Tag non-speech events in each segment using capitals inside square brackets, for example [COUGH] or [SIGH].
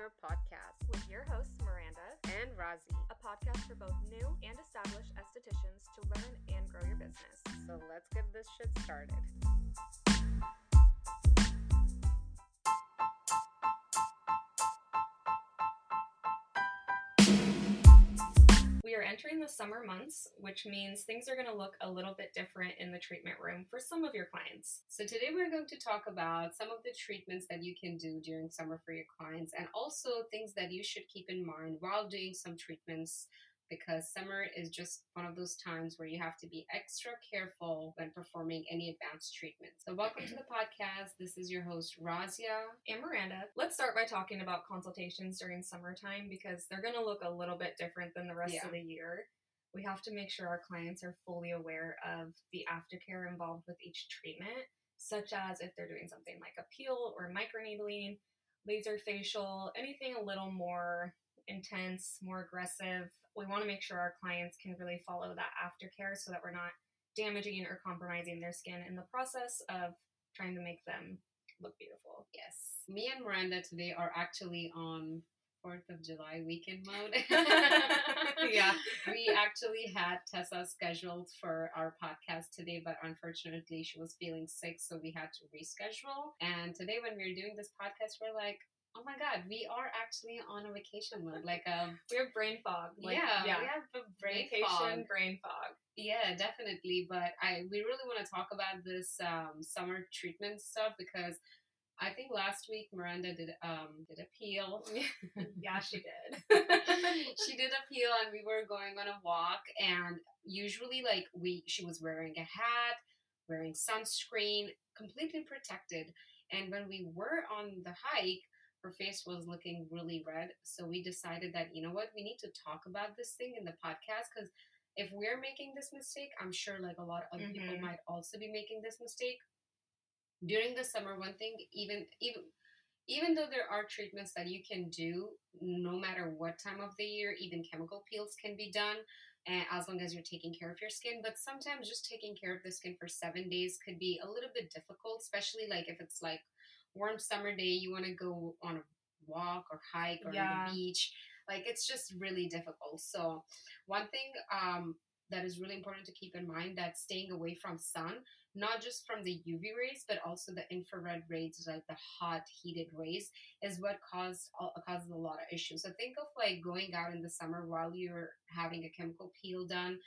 Aesthipreneur Podcast with your hosts, Miranda and Razi, a podcast for both new and established estheticians to learn and grow your business. So let's get this shit started. Entering the summer months, which means things are going to look a little bit different in the treatment room for some of your clients. So, today we're going to talk about some of the treatments that you can do during summer for your clients and also things that you should keep in mind while doing some treatments because summer is just one of those times where you have to be extra careful when performing any advanced treatments. So, welcome to the podcast. This is your host, Razia. And Miranda. Let's start by talking about consultations during summertime because they're going to look a little bit different than the rest Yeah. of the year. We have to make sure our clients are fully aware of the aftercare involved with each treatment, such as if they're doing something like a peel or microneedling, laser facial, anything a little more intense, more aggressive. We want to make sure our clients can really follow that aftercare so that we're not damaging or compromising their skin in the process of trying to make them look beautiful. Yes, me and Miranda today are actually on 4th of July weekend mode. [LAUGHS] [LAUGHS] Yeah. [LAUGHS] We actually had Tessa scheduled for our podcast today, but unfortunately she was feeling sick, so we had to reschedule. And today, when we were doing this podcast, we're like, oh my god, we are actually on a vacation mode. Like, um, We have brain fog. Like, yeah, yeah. we have a brain Vacation, fog. brain fog. Yeah, definitely. But I we really want to talk about this um, summer treatment stuff because I think last week Miranda did um did a peel. [LAUGHS] yeah, she did. [LAUGHS] she did a peel and we were going on a walk and usually like we she was wearing a hat, wearing sunscreen, completely protected. And when we were on the hike, her face was looking really red. So we decided that, you know what, we need to talk about this thing in the podcast because if we're making this mistake, I'm sure like a lot of other people Mhm. might also be making this mistake. During the summer, one thing, even even even though there are treatments that you can do no matter what time of the year, even chemical peels can be done and as long as you're taking care of your skin. But sometimes just taking care of the skin for seven days could be a little bit difficult, especially like if it's like warm summer day, you want to go on a walk or hike or on Yeah. the beach. Like it's just really difficult. So one thing um, that is really important to keep in mind that staying away from sun, not just from the UV rays, but also the infrared rays, like the hot heated rays, is what caused all- causes a lot of issues. So think of like going out in the summer while you're having a chemical peel done.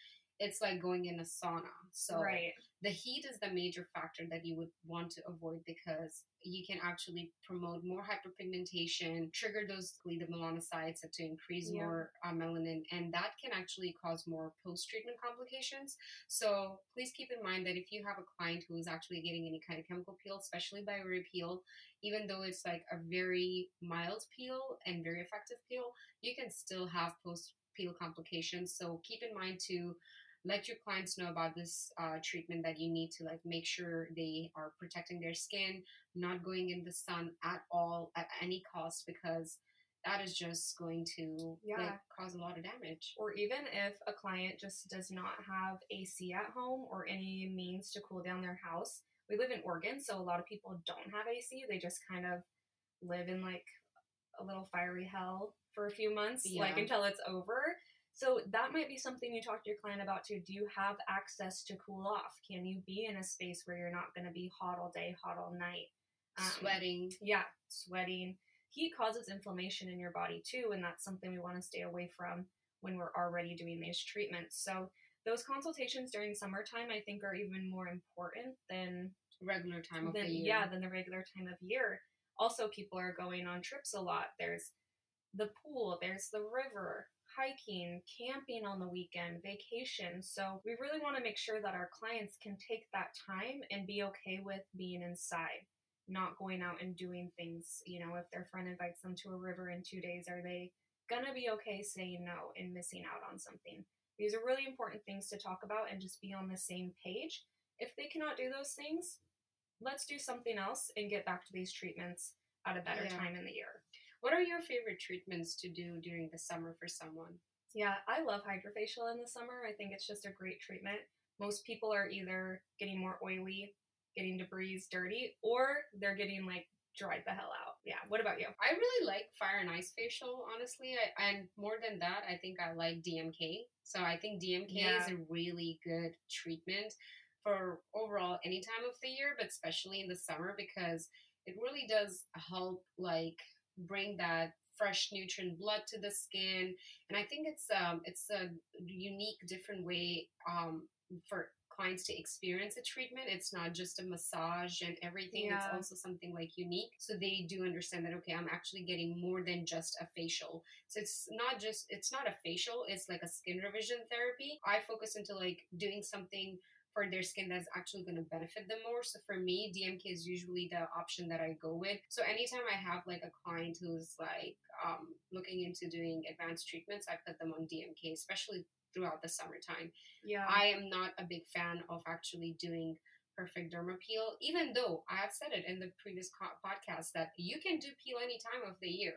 It's like going in a sauna. So right. the heat is the major factor that you would want to avoid because you can actually promote more hyperpigmentation, trigger those the melanocytes to increase Yeah. more uh, melanin, and that can actually cause more post-treatment complications. So please keep in mind that if you have a client who is actually getting any kind of chemical peel, especially BioRePeel, even though it's like a very mild peel and very effective peel, you can still have post-peel complications. So keep in mind to let your clients know about this uh, treatment that you need to like make sure they are protecting their skin not going in the sun at all at any cost because that is just going to Yeah. like, cause a lot of damage Or even if a client just does not have AC at home or any means to cool down their house. We live in Oregon, so a lot of people don't have AC. They just kind of live in like a little fiery hell for a few months, like until it's over. So that might be something you talk to your client about too. Do you have access to cool off? Can you be in a space where you're not going to be hot all day, hot all night? Um, sweating yeah, sweating. Heat causes inflammation in your body too, and that's something we want to stay away from when we're already doing these treatments. So, those consultations during summertime, I think, are even more important than, regular time of than the year yeah, than the regular time of year. Also, people are going on trips a lot. There's the pool, there's the river, hiking, camping on the weekend, vacation. So, we really want to make sure that our clients can take that time and be okay with being inside not going out and doing things. You know, if their friend invites them to a river in two days, are they gonna be okay saying no and missing out on something? These are really important things to talk about and just be on the same page. If they cannot do those things, let's do something else and get back to these treatments at a better Yeah. time in the year. What are your favorite treatments to do during the summer for someone Yeah, I love hydrofacial in the summer. I think it's just a great treatment. Most people are either getting more oily, getting debris dirty, or they're getting like dried the hell out. yeah. What about you? I really like Fire and Ice facial, honestly. I, and more than that, I think I like DMK. So I think DMK Yeah. is a really good treatment for overall any time of the year, but especially in the summer because it really does help like bring that fresh nutrient blood to the skin. And I think it's um it's a unique different way um for clients to experience a treatment. It's not just a massage and everything. It's also something like unique. So they do understand that okay, I'm actually getting more than just a facial. So it's not just it's not a facial, it's like a skin revision therapy. I focus into like doing something for their skin that's actually going to benefit them more. So for me, DMK is usually the option that I go with. So anytime I have like a client who's like um, looking into doing advanced treatments, I put them on DMK, especially throughout the summertime. Yeah. I am not a big fan of actually doing perfect derma peel, even though I have said it in the previous co- podcast that you can do peel any time of the year.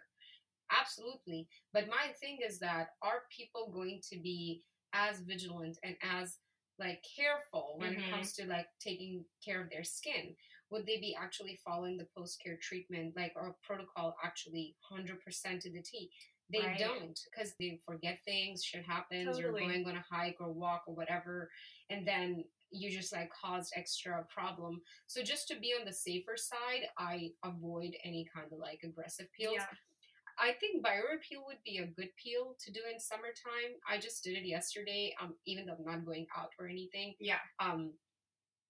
Absolutely. But my thing is that are people going to be as vigilant and as like careful when Mhm. it comes to like taking care of their skin? Would they be actually following the post care treatment like or protocol actually 100% to the T? They Right. don't because they forget things, shit happens, you're going on a hike or walk or whatever, and then you just like caused extra problem. So just to be on the safer side, I avoid any kind of like aggressive peels. Yeah. I think BioRePeel would be a good peel to do in summertime. I just did it yesterday, um, even though I'm not going out or anything. Yeah. Um,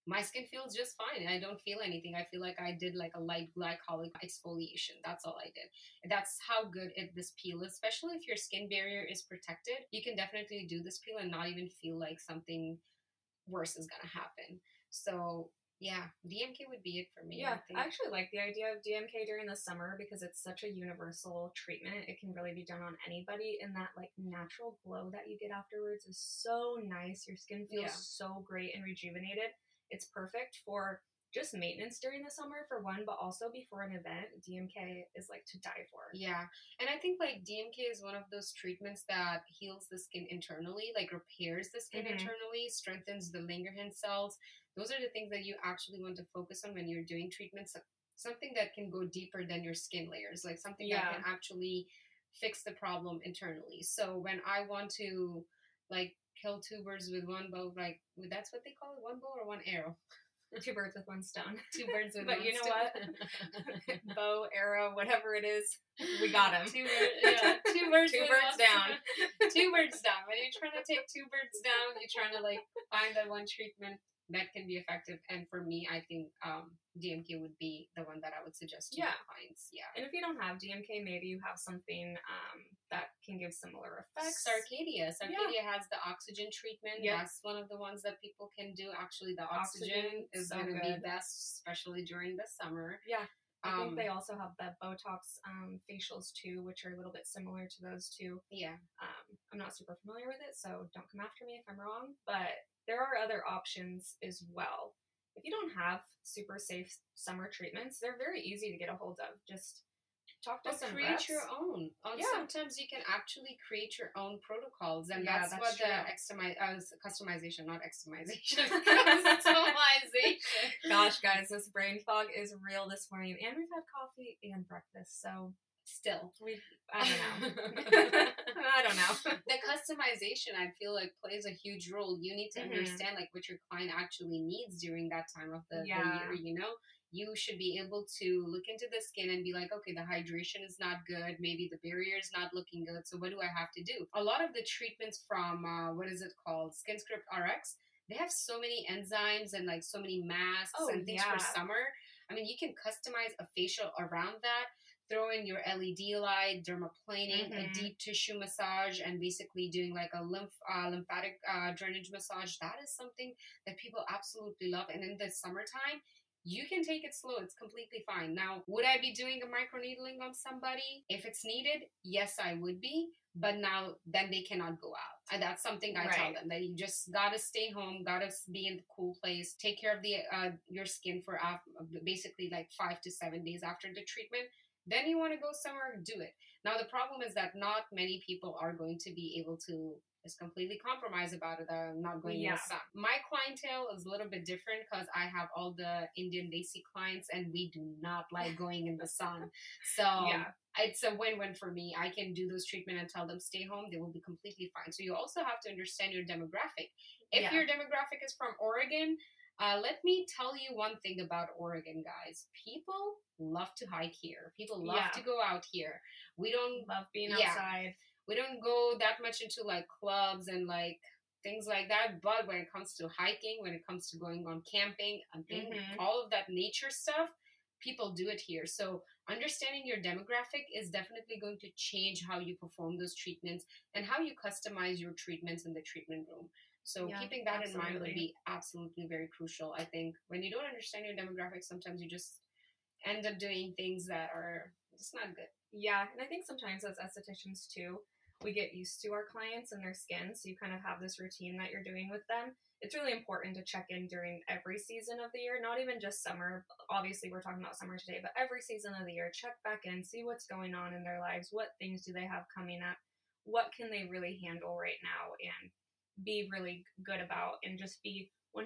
my skin feels just fine. I don't feel anything. I feel like I did like a light glycolic exfoliation. That's all I did. That's how good it, this peel is, especially if your skin barrier is protected. You can definitely do this peel and not even feel like something worse is gonna happen. So yeah, DMK would be it for me. Yeah, I. I actually like the idea of DMK during the summer because it's such a universal treatment. It can really be done on anybody, and that like natural glow that you get afterwards is so nice. Your skin feels Yeah. so great and rejuvenated. It's perfect for just maintenance during the summer for one, but also before an event. DMK is like to die for. Yeah, and I think like DMK is one of those treatments that heals the skin internally, like repairs the skin Mhm. internally, strengthens the Langerhans cells. Those are the things that you actually want to focus on when you're doing treatments. Something that can go deeper than your skin layers, like something Yeah. that can actually fix the problem internally. So when I want to like kill two birds with one bow, like that's what they call it, one bow or one arrow, [LAUGHS] Two birds with one stone. [LAUGHS] two birds with one [LAUGHS] But one you know stone. Bow, arrow, whatever it is, we got him. two, birds, yeah, two birds, Two birds down. two birds down. When you're trying to take two birds down, you're trying to like find that one treatment that can be effective. And for me, I think um, DMK would be the one that I would suggest to Yeah. my clients. Yeah. And if you don't have DMK, maybe you have something um, that can give similar effects. Circadia. Circadia has the oxygen treatment. Yep. That's one of the ones that people can do. Actually, the Oxygen, oxygen, is so going to be best, especially during the summer. Yeah. I think Um, they also have the Botox um, facials too, which are a little bit similar to those two. yeah. Um, I'm not super familiar with it, so don't come after me if I'm wrong. But there are other options as well. If you don't have super safe summer treatments, they're very easy to get a hold of. Just talk to Or some create reps. your own. Uh, Yeah. Sometimes you can actually create your own protocols, and Yeah, that's, that's what true. the extimi- uh, customization, not [LAUGHS] externalization, [LAUGHS] customization. Gosh, guys, this brain fog is real this morning, and we've had coffee and breakfast, so Still, we I don't know. [LAUGHS] I don't know. the customization I feel like plays a huge role. You need to Mhm. understand like what your client actually needs during that time of the, the year. You know, you should be able to look into the skin and be like, okay, the hydration is not good. Maybe the barrier is not looking good. So what do I have to do? A lot of the treatments from uh, what is it called, SkinScript RX, they have so many enzymes and like so many masks Oh, and things yeah. for summer. I mean, you can customize a facial around that. Throw in your LED light, dermaplaning, a Mhm. deep tissue massage, and basically doing like a lymph uh, lymphatic uh, drainage massage. That is something that people absolutely love. And in the summertime, you can take it slow. It's completely fine. Now, would I be doing a microneedling on somebody if it's needed? Yes, I would be. But now, then they cannot go out. And that's something I tell them that you just gotta stay home, gotta be in the cool place, take care of the uh, your skin for af- basically like five to seven days after the treatment Then you want to go somewhere, do it. Now, the problem is that not many people are going to be able to just completely compromise about it. I'm not going Yeah. in the sun. My clientele is a little bit different because I have all the Indian Desi clients and we do not like [LAUGHS] going in the sun. So yeah. it's a win-win for me. I can do those treatment and tell them stay home. They will be completely fine. So you also have to understand your demographic. If Yeah. your demographic is from Oregon, uh, let me tell you one thing about Oregon, guys. People love to hike here. People love Yeah. to go out here. We don't Love being Yeah. outside. we don't go that much into like clubs and like things like that. But when it comes to hiking, when it comes to going on camping, and thing, Mhm. all of that nature stuff, people do it here. So understanding your demographic is definitely going to change how you perform those treatments and how you customize your treatments in the treatment room. So Yeah, keeping that in mind would be absolutely very crucial. I think when you don't understand your demographic, sometimes you just end up doing things that are just not good. Yeah, and I think sometimes as estheticians too, we get used to our clients and their skin, so you kind of have this routine that you're doing with them. It's really important to check in during every season of the year, not even just summer. Obviously, we're talking about summer today, but every season of the year, check back in, see what's going on in their lives, what things do they have coming up, what can they really handle right now, and be really good about, and just be 100%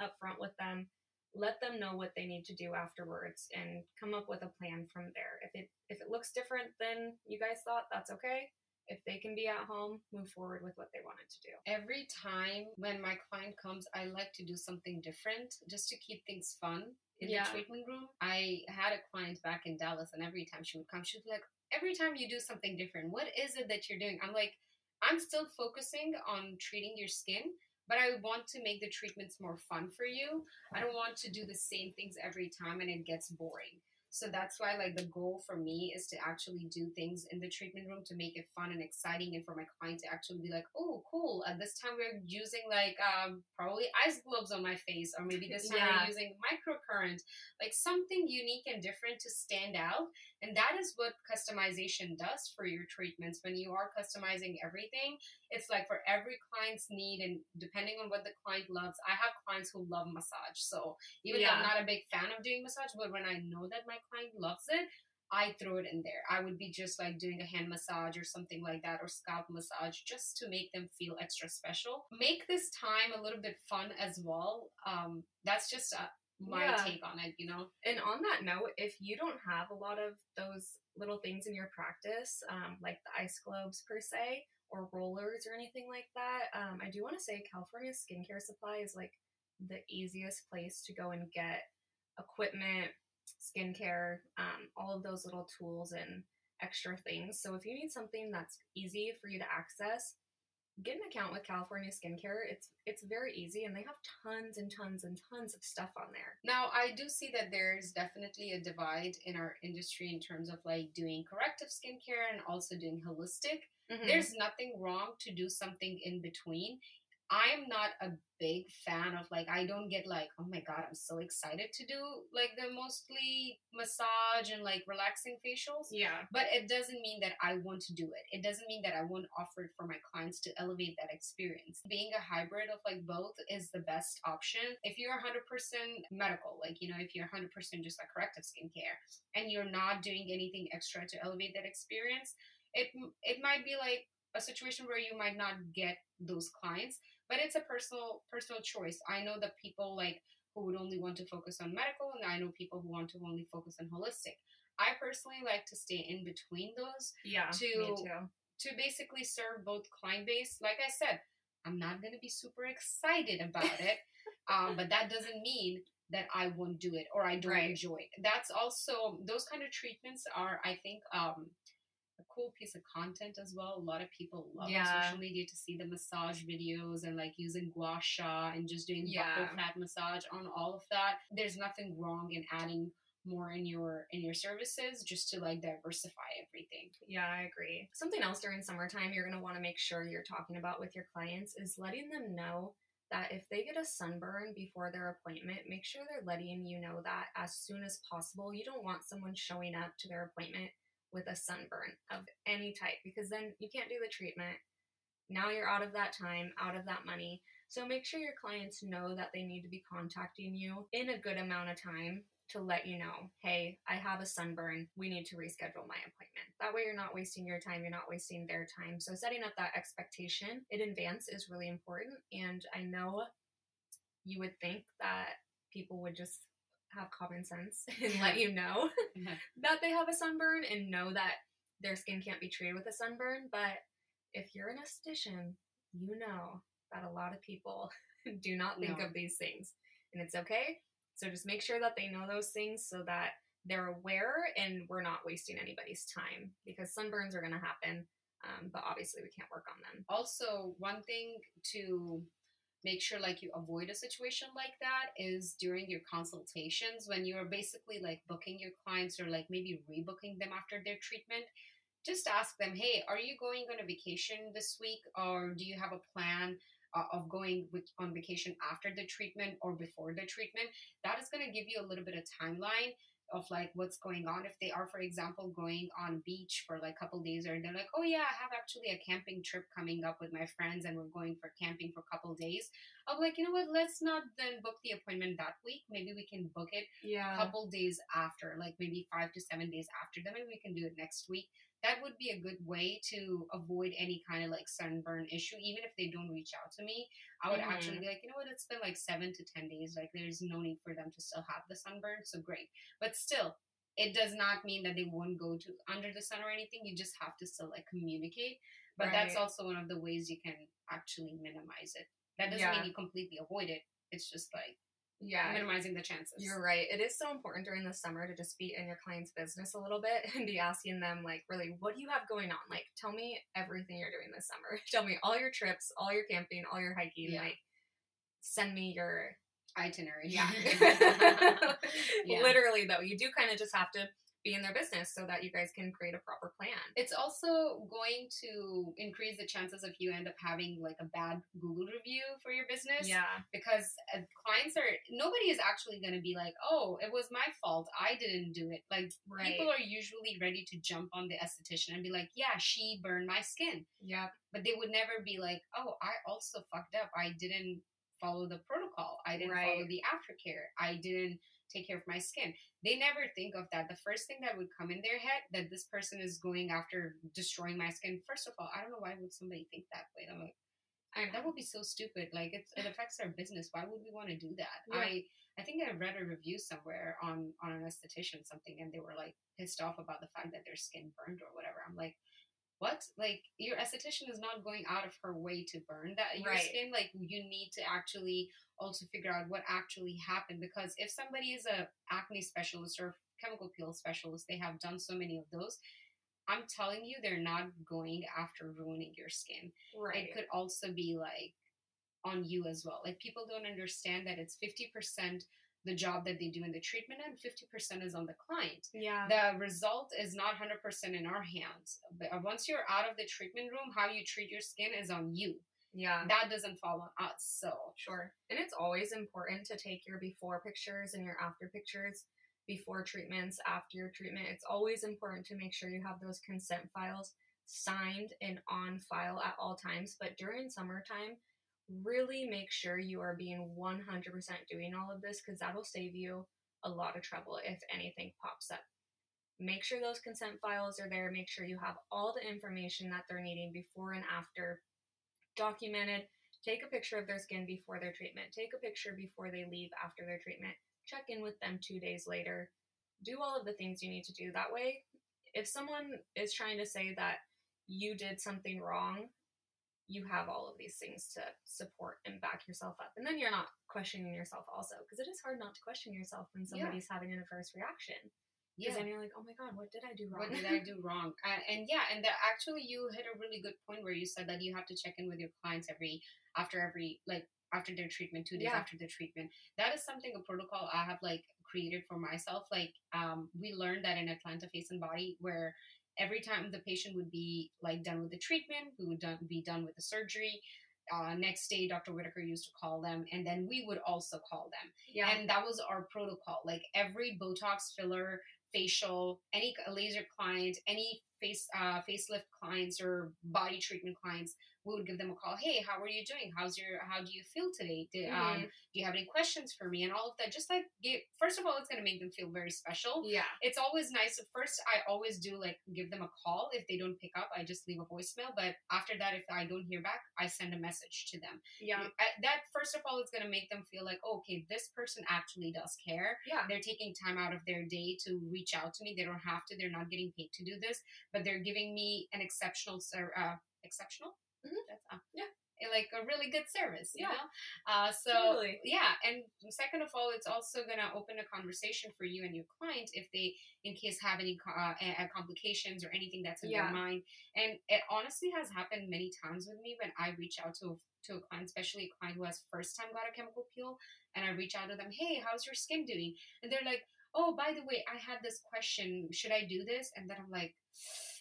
upfront with them let them know what they need to do afterwards and come up with a plan from there. If it if it looks different than you guys thought, that's okay. If they can be at home, move forward with what they wanted to do. Every time when my client comes, I like to do something different just to keep things fun in Yeah. the treatment room. I had a client back in Dallas, and every time she would come, she'd be like, Every time you do something different, what is it that you're doing? I'm like, I'm still focusing on treating your skin, but I want to make the treatments more fun for you. I don't want to do the same things every time and it gets boring. So that's why like the goal for me is to actually do things in the treatment room to make it fun and exciting and for my client to actually be like, oh cool, at this time we're using like um, probably ice globes on my face or maybe this time Yeah. we're using microcurrent, like something unique and different to stand out. And that is what customization does for your treatments. When you are customizing everything, it's like for every client's need and depending on what the client loves. I have clients who love massage. So even though I'm not a big fan of doing massage, but when I know that my client loves it, I throw it in there. I would be just like doing a hand massage or something like that or scalp massage just to make them feel extra special. Make this time a little bit fun as well. Um, that's just uh, my Yeah. take on it, you know? And on that note, if you don't have a lot of those little things in your practice, um, like the ice globes per se, or rollers or anything like that, um, I do want to say California Skincare Supply is like the easiest place to go and get equipment, skincare, um, all of those little tools and extra things. So if you need something that's easy for you to access, get an account with California Skincare. It's it's very easy and they have tons and tons and tons of stuff on there. Now, I do see that there's definitely a divide in our industry in terms of like doing corrective skincare and also doing holistic. Mm-hmm. There's nothing wrong to do something in between. I am not a big fan of like I don't get like oh my god I'm so excited to do like the mostly massage and like relaxing facials yeah. but it doesn't mean that I want to do it. It doesn't mean that I won't offer it for my clients to elevate that experience. Being a hybrid of like both is the best option. If you're 100% medical, like, you know, if you're 100% just like corrective skincare and you're not doing anything extra to elevate that experience, it it might be like a situation where you might not get those clients, but it's a personal personal choice. I know that people like who would only want to focus on medical and I know people who want to only focus on holistic. I personally like to stay in between those Yeah. To- me too. to basically serve both client base. Like I said, I'm not going to be super excited about it, [LAUGHS] um, but that doesn't mean that I won't do it or I don't Right. enjoy it. That's also, those kind of treatments are, I think, um, cool piece of content as well. A lot of people love on Yeah. social media to see the massage videos and like using gua sha and just doing Yeah. buccal fat massage on all of that. There's nothing wrong in adding more in your in your services just to like diversify everything. Yeah, I agree. Something else during summertime you're going to want to make sure you're talking about with your clients is letting them know that if they get a sunburn before their appointment, make sure they're letting you know that as soon as possible. You don't want someone showing up to their appointment with a sunburn of any type because then you can't do the treatment. Now you're out of that time, out of that money. So make sure your clients know that they need to be contacting you in a good amount of time to let you know, hey, I have a sunburn. We need to reschedule my appointment. That way, you're not wasting your time, you're not wasting their time. So, setting up that expectation in advance is really important. And I know you would think that people would just have common sense [LAUGHS] and let you know [LAUGHS] that they have a sunburn and know that their skin can't be treated with a sunburn. But if you're an esthetician, you know that a lot of people [LAUGHS] do not think No. of these things. And it's okay. So just make sure that they know those things so that they're aware and we're not wasting anybody's time because sunburns are going to happen. Um, but obviously, we can't work on them. also one thing to make sure like you avoid a situation like that is during your consultations when you're basically like booking your clients or like maybe rebooking them after their treatment. Just ask them hey are you going on a vacation this week or do you have a plan uh, of going with, on vacation after the treatment or before the treatment? That is going to give you a little bit of timeline of like what's going on. If they are for example going on beach for like a couple days or they're like oh yeah i have actually a camping trip coming up with my friends and we're going for camping for a couple days i'm like you know what? Let's not then book the appointment that week. Maybe we can book it Yeah. a couple days after like maybe five to seven days after then maybe we can do it next week that would be a good way to avoid any kind of like sunburn issue even if they don't reach out to me i would Mhm. actually be like you know what it's been like seven to ten days like there's no need for them to still have the sunburn so great but still it does not mean that they won't go to under the sun or anything you just have to still like communicate but that's also one of the ways you can actually minimize it that doesn't Yeah. mean you completely avoid it it's just like Yeah. minimizing the chances You're right. It is so important during the summer to just be in your client's business a little bit [LAUGHS] and be asking them, like, really, what do you have going on? Like, tell me everything you're doing this summer. [LAUGHS] tell me all your trips, all your camping, all your hiking. Yeah. Like, send me your. itinerary Yeah. [LAUGHS] Yeah. Literally, though, you do kind of just have to be in their business so that you guys can create a proper plan. It's also going to increase the chances of you end up having like a bad Google review for your business. Yeah. Because uh, clients are, nobody is actually going to be like, oh, it was my fault. I didn't do it. Like, Right. people are usually ready to jump on the esthetician and be like, yeah, she burned my skin. Yeah. But they would never be like, oh, I also fucked up. I didn't follow the protocol. I didn't follow the aftercare. I didn't take care of my skin. They never think of that. The first thing that would come in their head that this person is going after destroying my skin. First of all, I don't know why would somebody think that way. I'm like, I that would be so stupid. Like it's, it affects our business. Why would we want to do that? Yeah. I I think I read a review somewhere on on an esthetician something, and they were like pissed off about the fact that their skin burned or whatever. I'm like, what? Like your esthetician is not going out of her way to burn that your Right. skin. Like you need to actually also figure out what actually happened because if somebody is a acne specialist or chemical peel specialist, they have done so many of those. I'm telling you, they're not going after ruining your skin Right. it could also be like on you as well. Like people don't understand that it's 50% the job that they do in the treatment and 50% is on the client. yeah. The result is not 100% in our hands. But uh, once you're out of the treatment room, how you treat your skin is on you. yeah. That doesn't fall on us. So, Sure. And it's always important to take your before pictures and your after pictures before treatments, after your treatment. It's always important to make sure you have those consent files signed and on file at all times. But during summertime, really make sure you are being 100% doing all of this because that'll save you a lot of trouble if anything pops up. Make sure those consent files are there. Make sure you have all the information that they're needing before and after documented take a picture of their skin before their treatment, take a picture before they leave after their treatment, check in with them two days later, do all of the things you need to do. That way, if someone is trying to say that you did something wrong, you have all of these things to support and back yourself up. And then you're not questioning yourself also, because it is hard not to question yourself when Yeah. somebody's having an adverse reaction. Because yeah. then you're like, oh my God, what did I do wrong? What did I [LAUGHS] do wrong? Uh, and yeah, and the, actually, you hit a really good point where you said that you have to check in with your clients every after every like after their treatment, two days Yeah. after their treatment. That is something a protocol I have like created for myself. Like, um, we learned that in Atlanta Face and Body, where every time the patient would be like done with the treatment, we would done, be done with the surgery. Uh, next day, Dr. Whitaker used to call them, and then we would also call them yeah. and that was our protocol like every botox filler facial any laser client any face uh, facelift clients or body treatment clients, we would give them a call. Hey, how are you doing? How's your How do you feel today? Did, um, Mhm. do you have any questions for me? And all of that. Just like give, first of all, it's gonna make them feel very special. Yeah. It's always nice. First, I always do like give them a call. If they don't pick up, I just leave a voicemail. But after that, if I don't hear back, I send a message to them. Yeah. That first of all is gonna make them feel like, oh, okay, this person actually does care Yeah. they're taking time out of their day to reach out to me they don't have to they're not getting paid to do this but they're giving me an exceptional uh exceptional Mhm. that's Yeah. like a really good service you Yeah. know uh so Totally. yeah and second of all it's also gonna open a conversation for you and your client if they in case have any uh, uh, complications or anything that's in Yeah. their mind and it honestly has happened many times with me when i reach out to to a client especially a client who has first time got a chemical peel and I reach out to them, hey, how's your skin doing? And they're like, oh, by the way, I had this question. Should I do this? And then I'm like,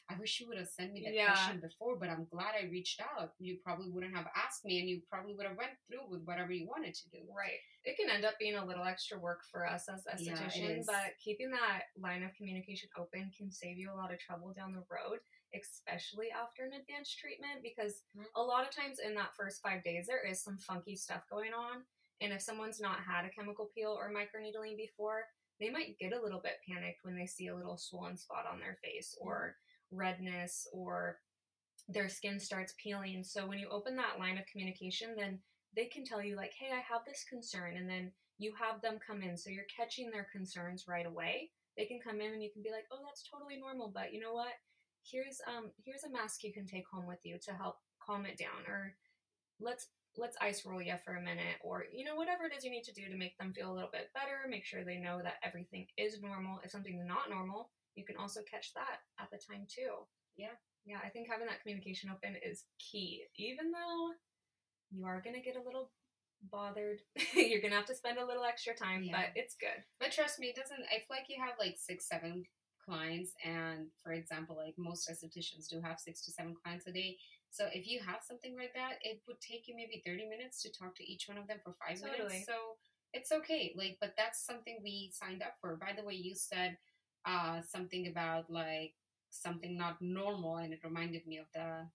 I wish you would have sent me that Yeah. question before, but I'm glad I reached out. You probably wouldn't have asked me, and you probably would have went through with whatever you wanted to do. Right. It can end up being a little extra work for us as estheticians, is. but keeping that line of communication open can save you a lot of trouble down the road, especially after an advanced treatment, because Mhm. a lot of times in that first five days, there is some funky stuff going on. And if someone's not had a chemical peel or microneedling before, they might get a little bit panicked when they see a little swollen spot on their face or redness or their skin starts peeling. So when you open that line of communication, then they can tell you like, "Hey, I have this concern," and then you have them come in. So you're catching their concerns right away. They can come in and you can be like, "Oh, that's totally normal, but you know what? Here's um here's a mask you can take home with you to help calm it down or let's let's ice roll you for a minute or you know whatever it is you need to do to make them feel a little bit better make sure they know that everything is normal if something's not normal you can also catch that at the time too Yeah. yeah i think having that communication open is key even though you are going to get a little bothered [LAUGHS] you're going to have to spend a little extra time Yeah. but it's good But trust me, it doesn't. I feel like you have like six, seven clients, and for example, like most estheticians do have six to seven clients a day. So if you have something like that, it would take you maybe thirty minutes to talk to each one of them for five Totally. minutes. So it's okay. Like, but that's something we signed up for. By the way, you said uh, something about like something not normal, and it reminded me of the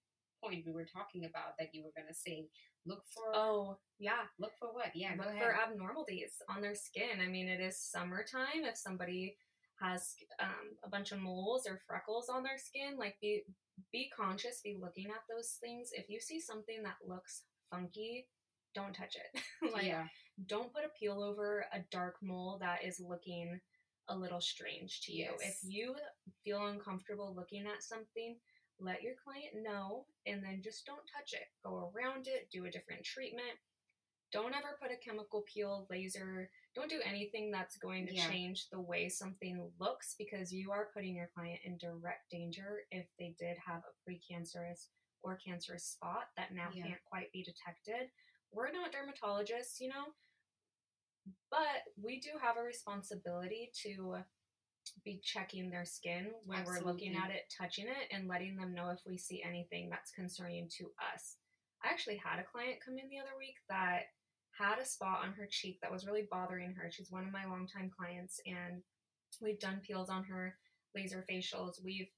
point we were talking about that you were gonna say. Look for oh yeah look for what? Yeah, look for abnormalities on their skin. I mean, it is summertime. If somebody has um, a bunch of moles or freckles on their skin, like be be conscious, be looking at those things. If you see something that looks funky, don't touch it. [LAUGHS] like, yeah. don't put a peel over a dark mole that is looking a little strange to you. If you feel uncomfortable looking at something, let your client know and then just don't touch it. Go around it, do a different treatment. Don't ever put a chemical peel, laser, don't do anything that's going to Yeah. change the way something looks because you are putting your client in direct danger if they did have a precancerous or cancerous spot that now Yeah. can't quite be detected. We're not dermatologists, you know, but we do have a responsibility to be checking their skin when we're looking at it, touching it, and letting them know if we see anything that's concerning to us. I actually had a client come in the other week that had a spot on her cheek that was really bothering her. She's one of my longtime clients, and we've done peels on her, laser facials, we've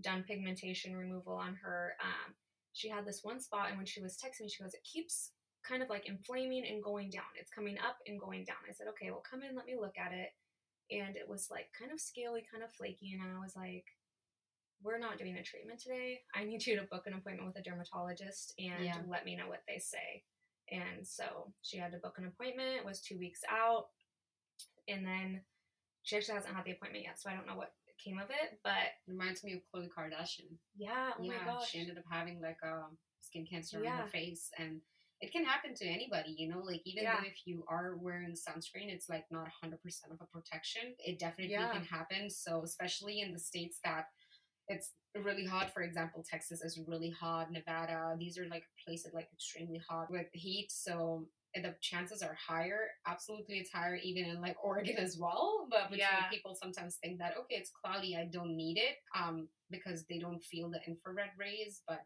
done pigmentation removal on her. Um, she had this one spot, and when she was texting me, she goes, It keeps kind of like inflaming and going down. It's coming up and going down. I said, Okay, well, come in, let me look at it. And it was like kind of scaly, kind of flaky. And I was like, We're not doing a treatment today. I need you to book an appointment with a dermatologist and Yeah. let me know what they say. And so she had to book an appointment, it was two weeks out. And then she actually hasn't had the appointment yet, so I don't know what came of it. But Reminds me of Khloe Kardashian. yeah, oh yeah, my gosh. she ended up having like a skin cancer on her face, and it can happen to anybody. You know, like even Yeah. though if you are wearing sunscreen, it's like not hundred percent of a protection. It definitely Yeah. can happen. So especially in the states that it's really hot. For example, Texas is really hot. Nevada, these are like places like extremely hot with heat. So the chances are higher. Absolutely, it's higher even in like [LAUGHS] Oregon as well. But Yeah. people sometimes think that okay, it's cloudy, I don't need it, um, because they don't feel the infrared rays. But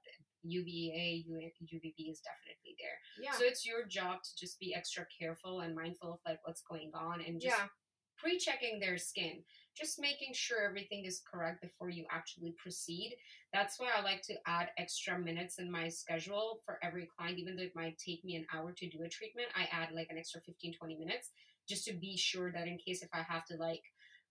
UVA, UVB is definitely there. Yeah. So it's your job to just be extra careful and mindful of like what's going on and just yeah. pre-checking their skin just making sure everything is correct before you actually proceed that's why i like to add extra minutes in my schedule for every client even though it might take me an hour to do a treatment i add like an extra 15 20 minutes just to be sure that in case if i have to like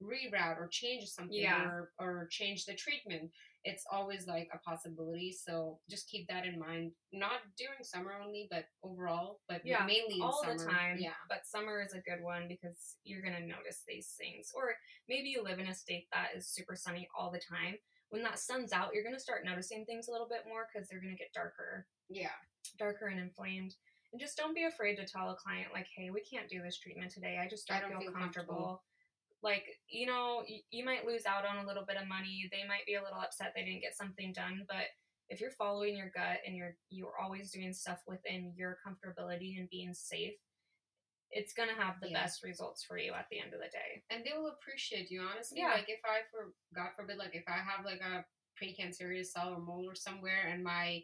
reroute or change something Yeah. or, or change the treatment it's always like a possibility so just keep that in mind not during summer only but overall but Yeah, mainly in all summer. the time. yeah But summer is a good one because you're going to notice these things. Or maybe you live in a state that is super sunny all the time. When that sun's out, you're going to start noticing things a little bit more because they're going to get darker, yeah darker and inflamed. And just don't be afraid to tell a client, like, hey, we can't do this treatment today. I just don't, don't feel, feel comfortable. comfortable. Like, you know, you, you might lose out on a little bit of money. They might be a little upset they didn't get something done. But if you're following your gut and you're you're always doing stuff within your comfortability and being safe, it's gonna have the Yeah. best results for you at the end of the day. and they will appreciate you honestly Yeah. like if i for god forbid like if i have like a precancerous cell or mole or somewhere and my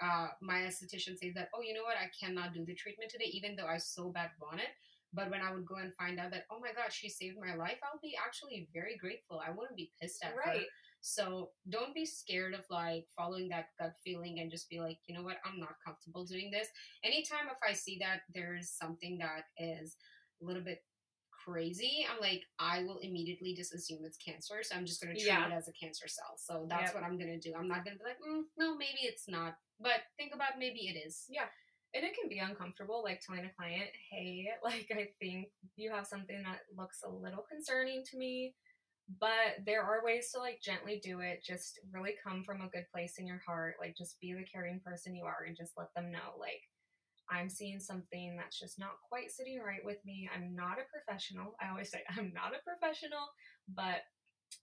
uh my esthetician says that oh you know what i cannot do the treatment today even though i so bad want it but when i would go and find out that oh my god she saved my life i'll be actually very grateful i wouldn't be pissed at her so don't be scared of like following that gut feeling and just be like, you know what, I'm not comfortable doing this. Anytime if I see that there's something that is a little bit crazy, I'm like, I will immediately just assume it's cancer. So I'm just gonna treat Yeah. it as a cancer cell. So that's Yep. what I'm gonna do. I'm not gonna be like, mm, no, maybe it's not. But think about maybe it is. And it can be uncomfortable, like telling a client, hey, [LAUGHS] like I think you have something that looks a little concerning to me. But there are ways to like gently do it. Just really come from a good place in your heart. Like just be the caring person you are and just let them know, like, I'm seeing something that's just not quite sitting right with me. I'm not a professional. I always say [LAUGHS] I'm not a professional, but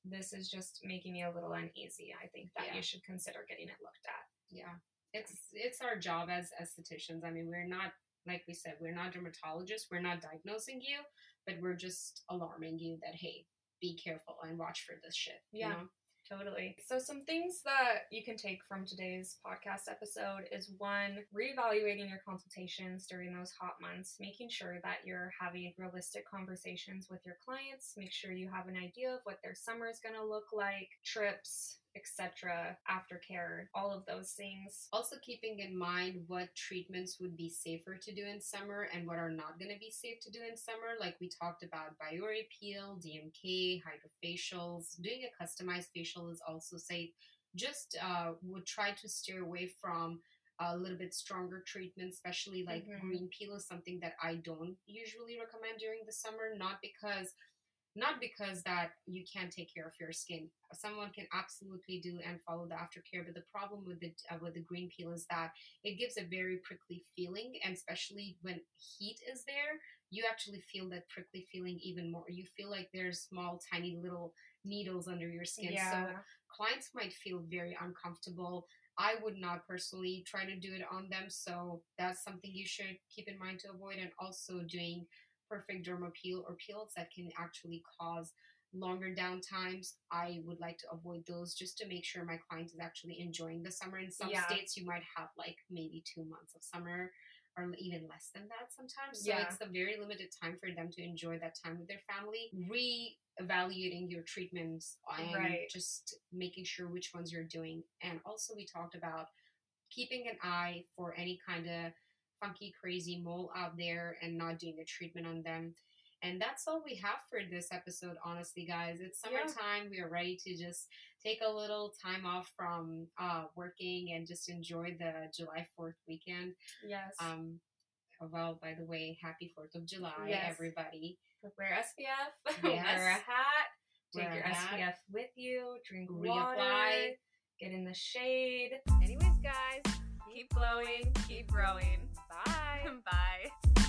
this is just making me a little uneasy. I think that Yeah. you should consider getting it looked at. Yeah. It's it's our job as estheticians. I mean, we're not like we said, we're not dermatologists. We're not diagnosing you, but we're just alarming you that hey, be careful and watch for this shit. you Yeah. know? Totally. So, some things that you can take from today's podcast episode is one, reevaluating your consultations during those hot months, making sure that you're having realistic conversations with your clients, make sure you have an idea of what their summer is going to look like, trips, etc., aftercare, all of those things. Also, keeping in mind what treatments would be safer to do in summer and what are not going to be safe to do in summer. Like we talked about Biore peel, DMK, hydrofacials. Doing a customized facial is also safe. Just uh, would try to steer away from a little bit stronger treatments, especially like Mhm. green peel is something that I don't usually recommend during the summer, not because not because that you can't take care of your skin. Someone can absolutely do and follow the aftercare, but the problem with the uh, with the green peel is that it gives a very prickly feeling, and especially when heat is there, you actually feel that prickly feeling even more. You feel like there's small, tiny little needles under your skin. So clients might feel very uncomfortable. I would not personally try to do it on them, so that's something you should keep in mind to avoid. And also doing perfect derma peel or peels that can actually cause longer downtimes. I would like to avoid those just to make sure my client is actually enjoying the summer. In some Yeah. states, you might have like maybe two months of summer or even less than that sometimes. So Yeah. it's a very limited time for them to enjoy that time with their family. Re-evaluating your treatments and Right. just making sure which ones you're doing. And also we talked about keeping an eye for any kind of funky, crazy mole out there and not doing a treatment on them. And that's all we have for this episode, honestly, guys. It's Yeah. summertime. We are ready to just take a little time off from uh, working and just enjoy the July 4th weekend. Yes. Um, well, by the way, happy 4th of July, Yes. everybody. Wear SPF, Yes. [LAUGHS] wear a hat, take Wear your hat. SPF with you, drink Reapply. water, get in the shade. Anyways, guys, keep glowing, keep growing. Bye. [LAUGHS] Bye.